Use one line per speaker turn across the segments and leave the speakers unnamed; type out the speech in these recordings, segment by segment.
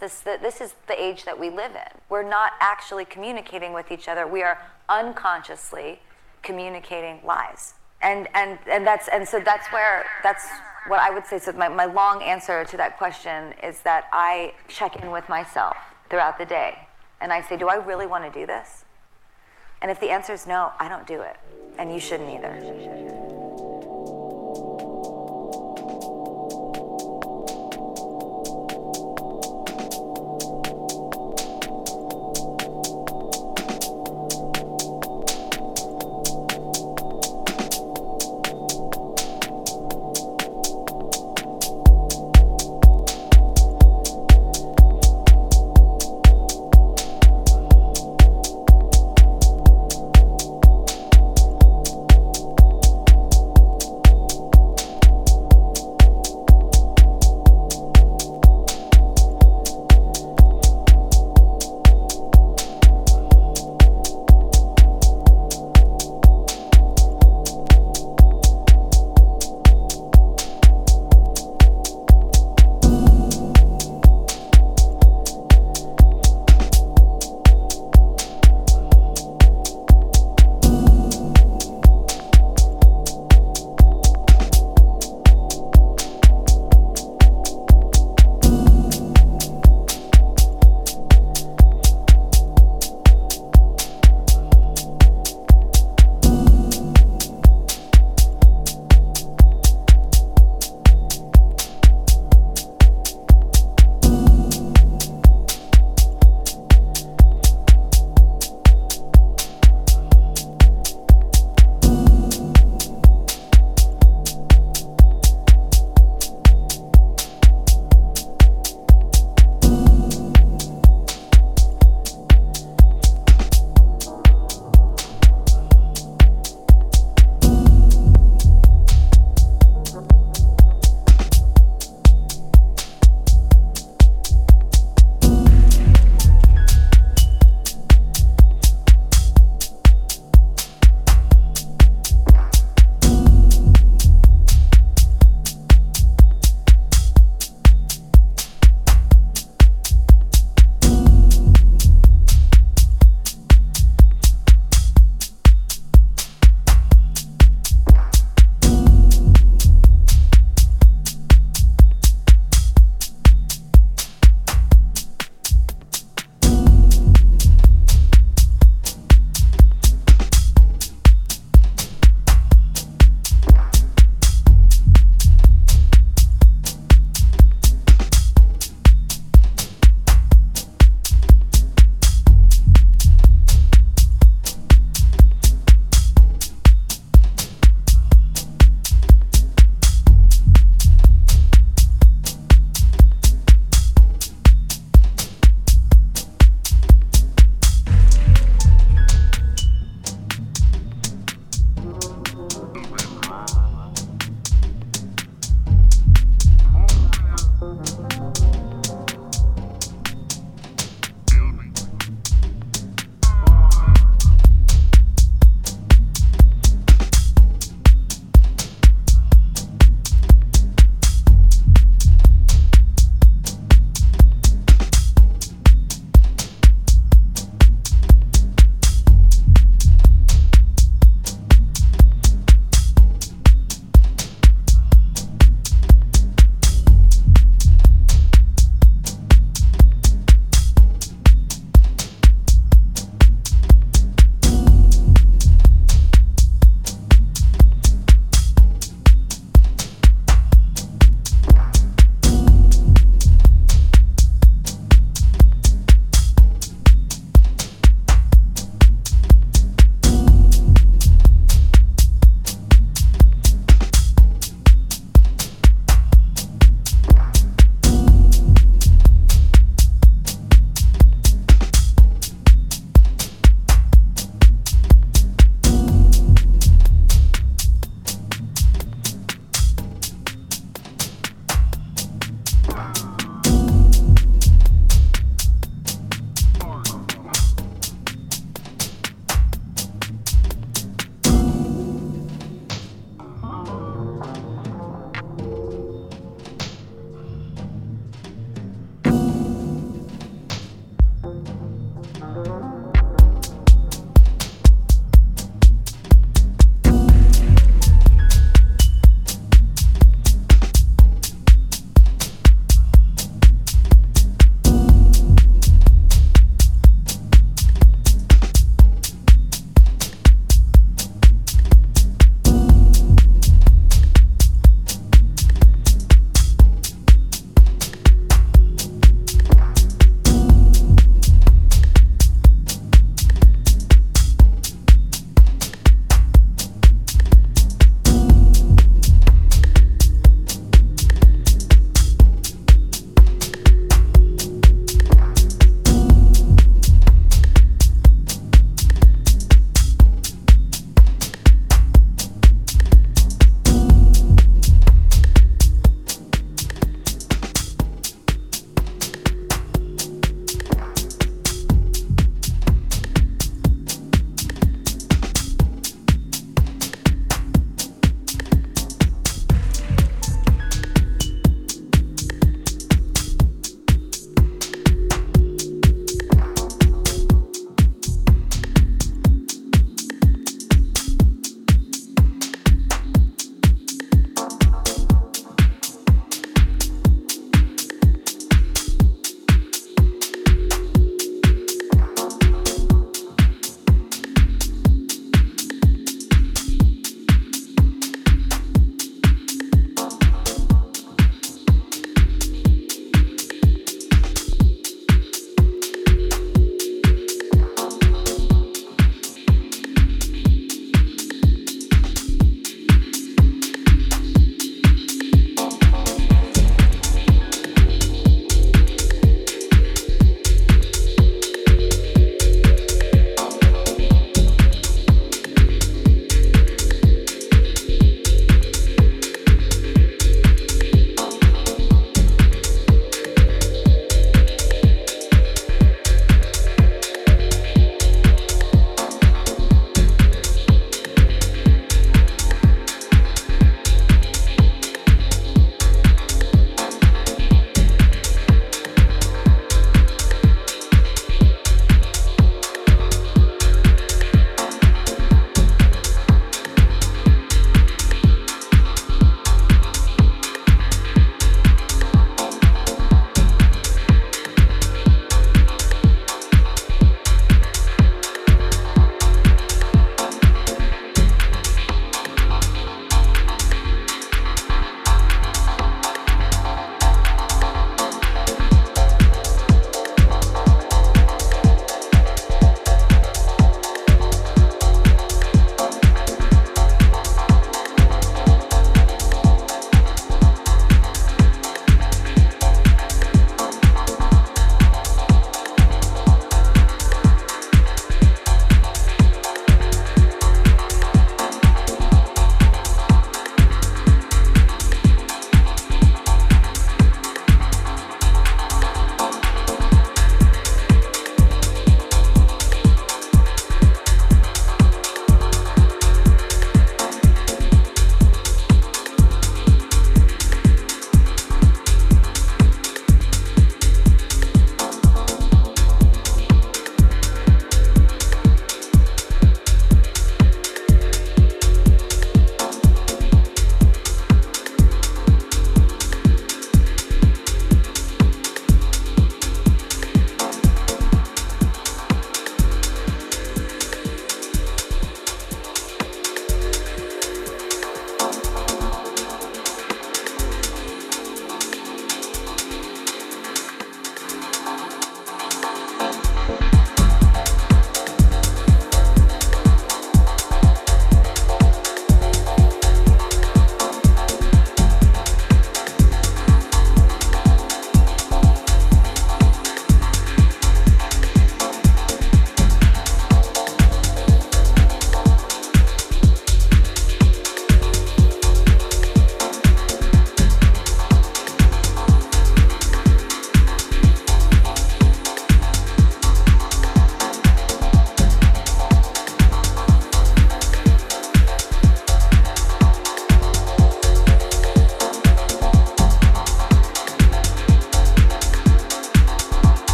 this this is the age that we live in. We're not actually communicating with each other. We are unconsciously communicating lies. And and and that's and so that's where that's what I would say. So my, my long answer to that question is that I check in with myself throughout the day. And I say, do I really want to do this? And if the answer is no, I don't do it. And you shouldn't either.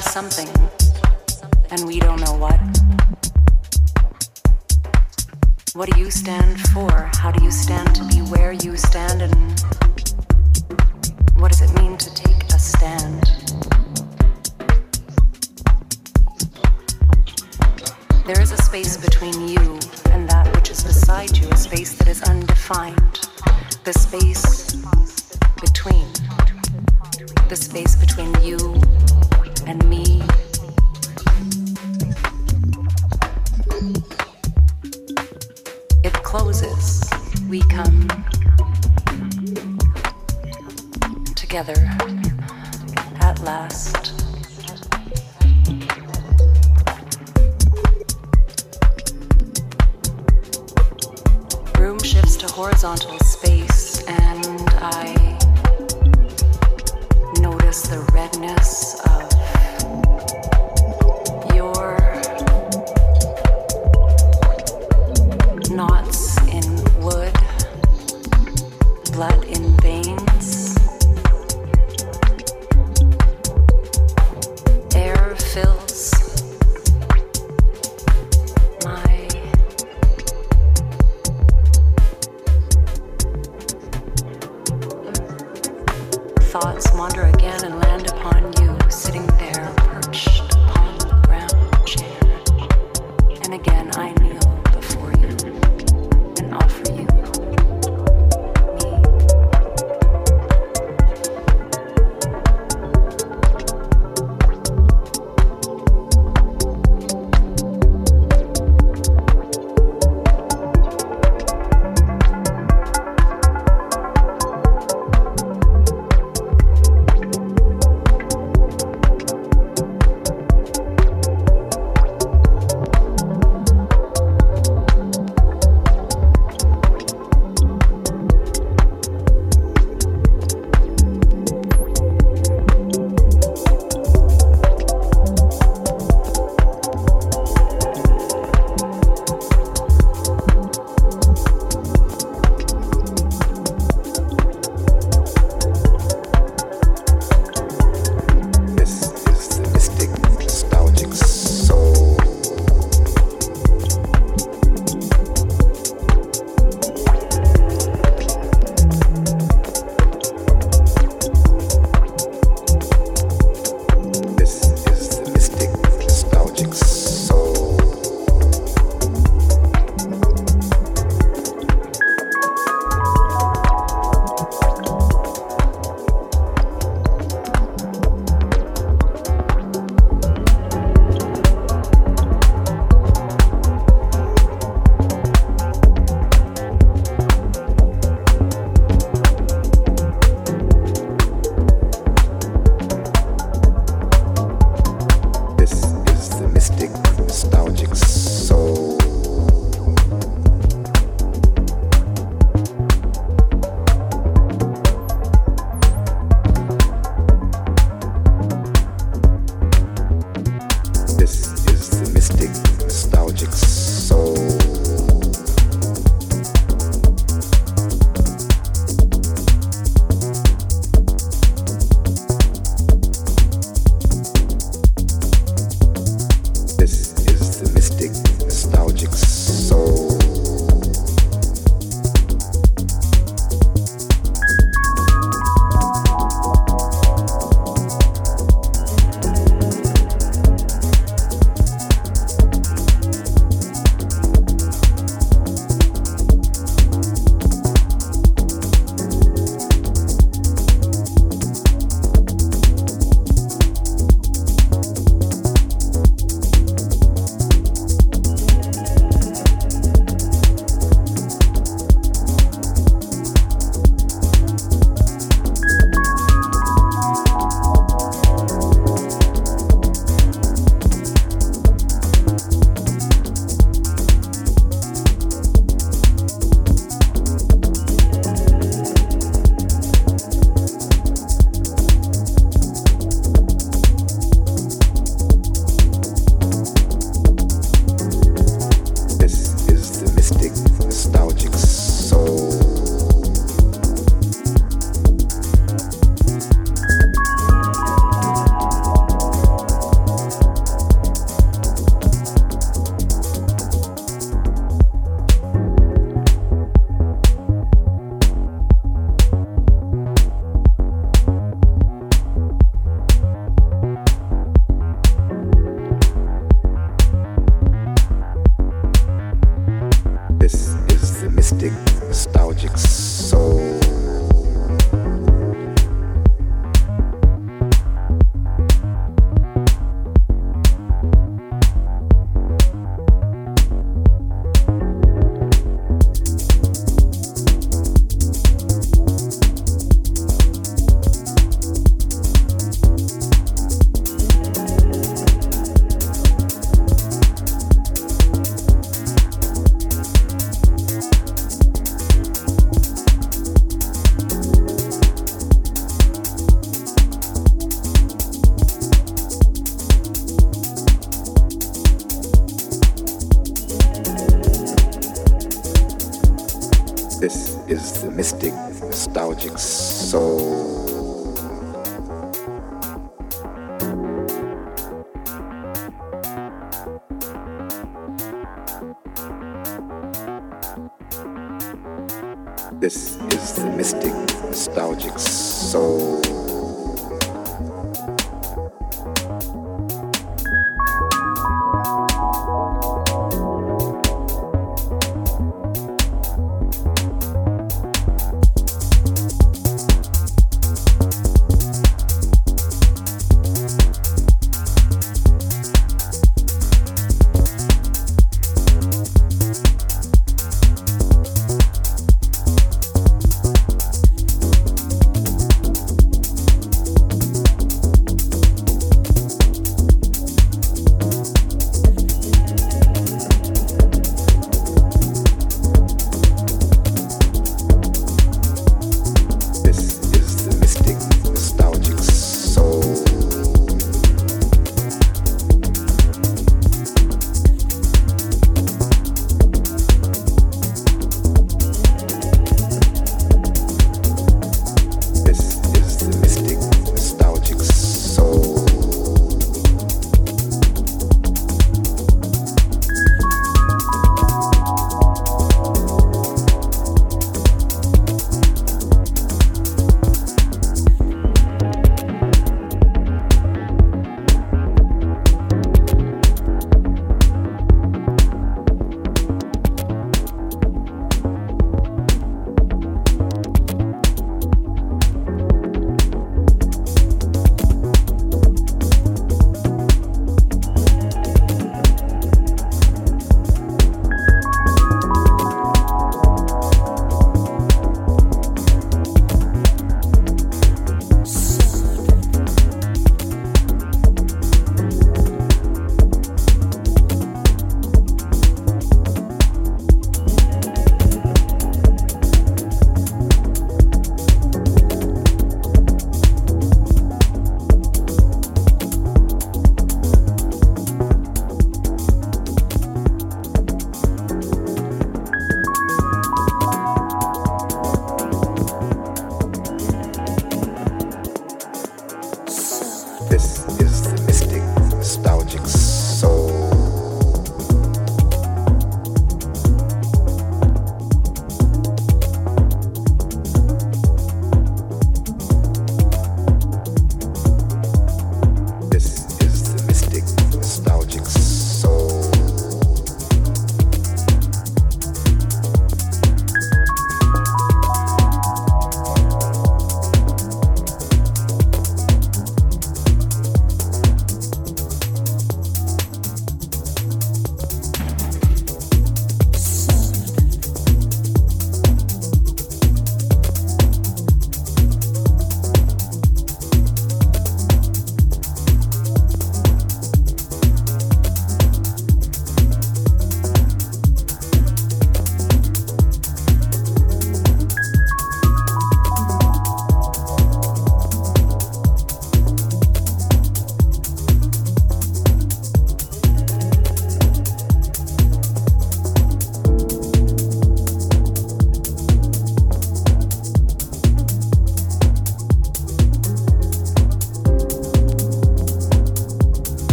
Something, and we don't know what. What do you stand for? How do you stand to be where you stand? And what does it mean to take a stand? There is a space between you and that which is beside you, a space that is undefined. The space between. The space between you and me. It closes. We come together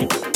listening.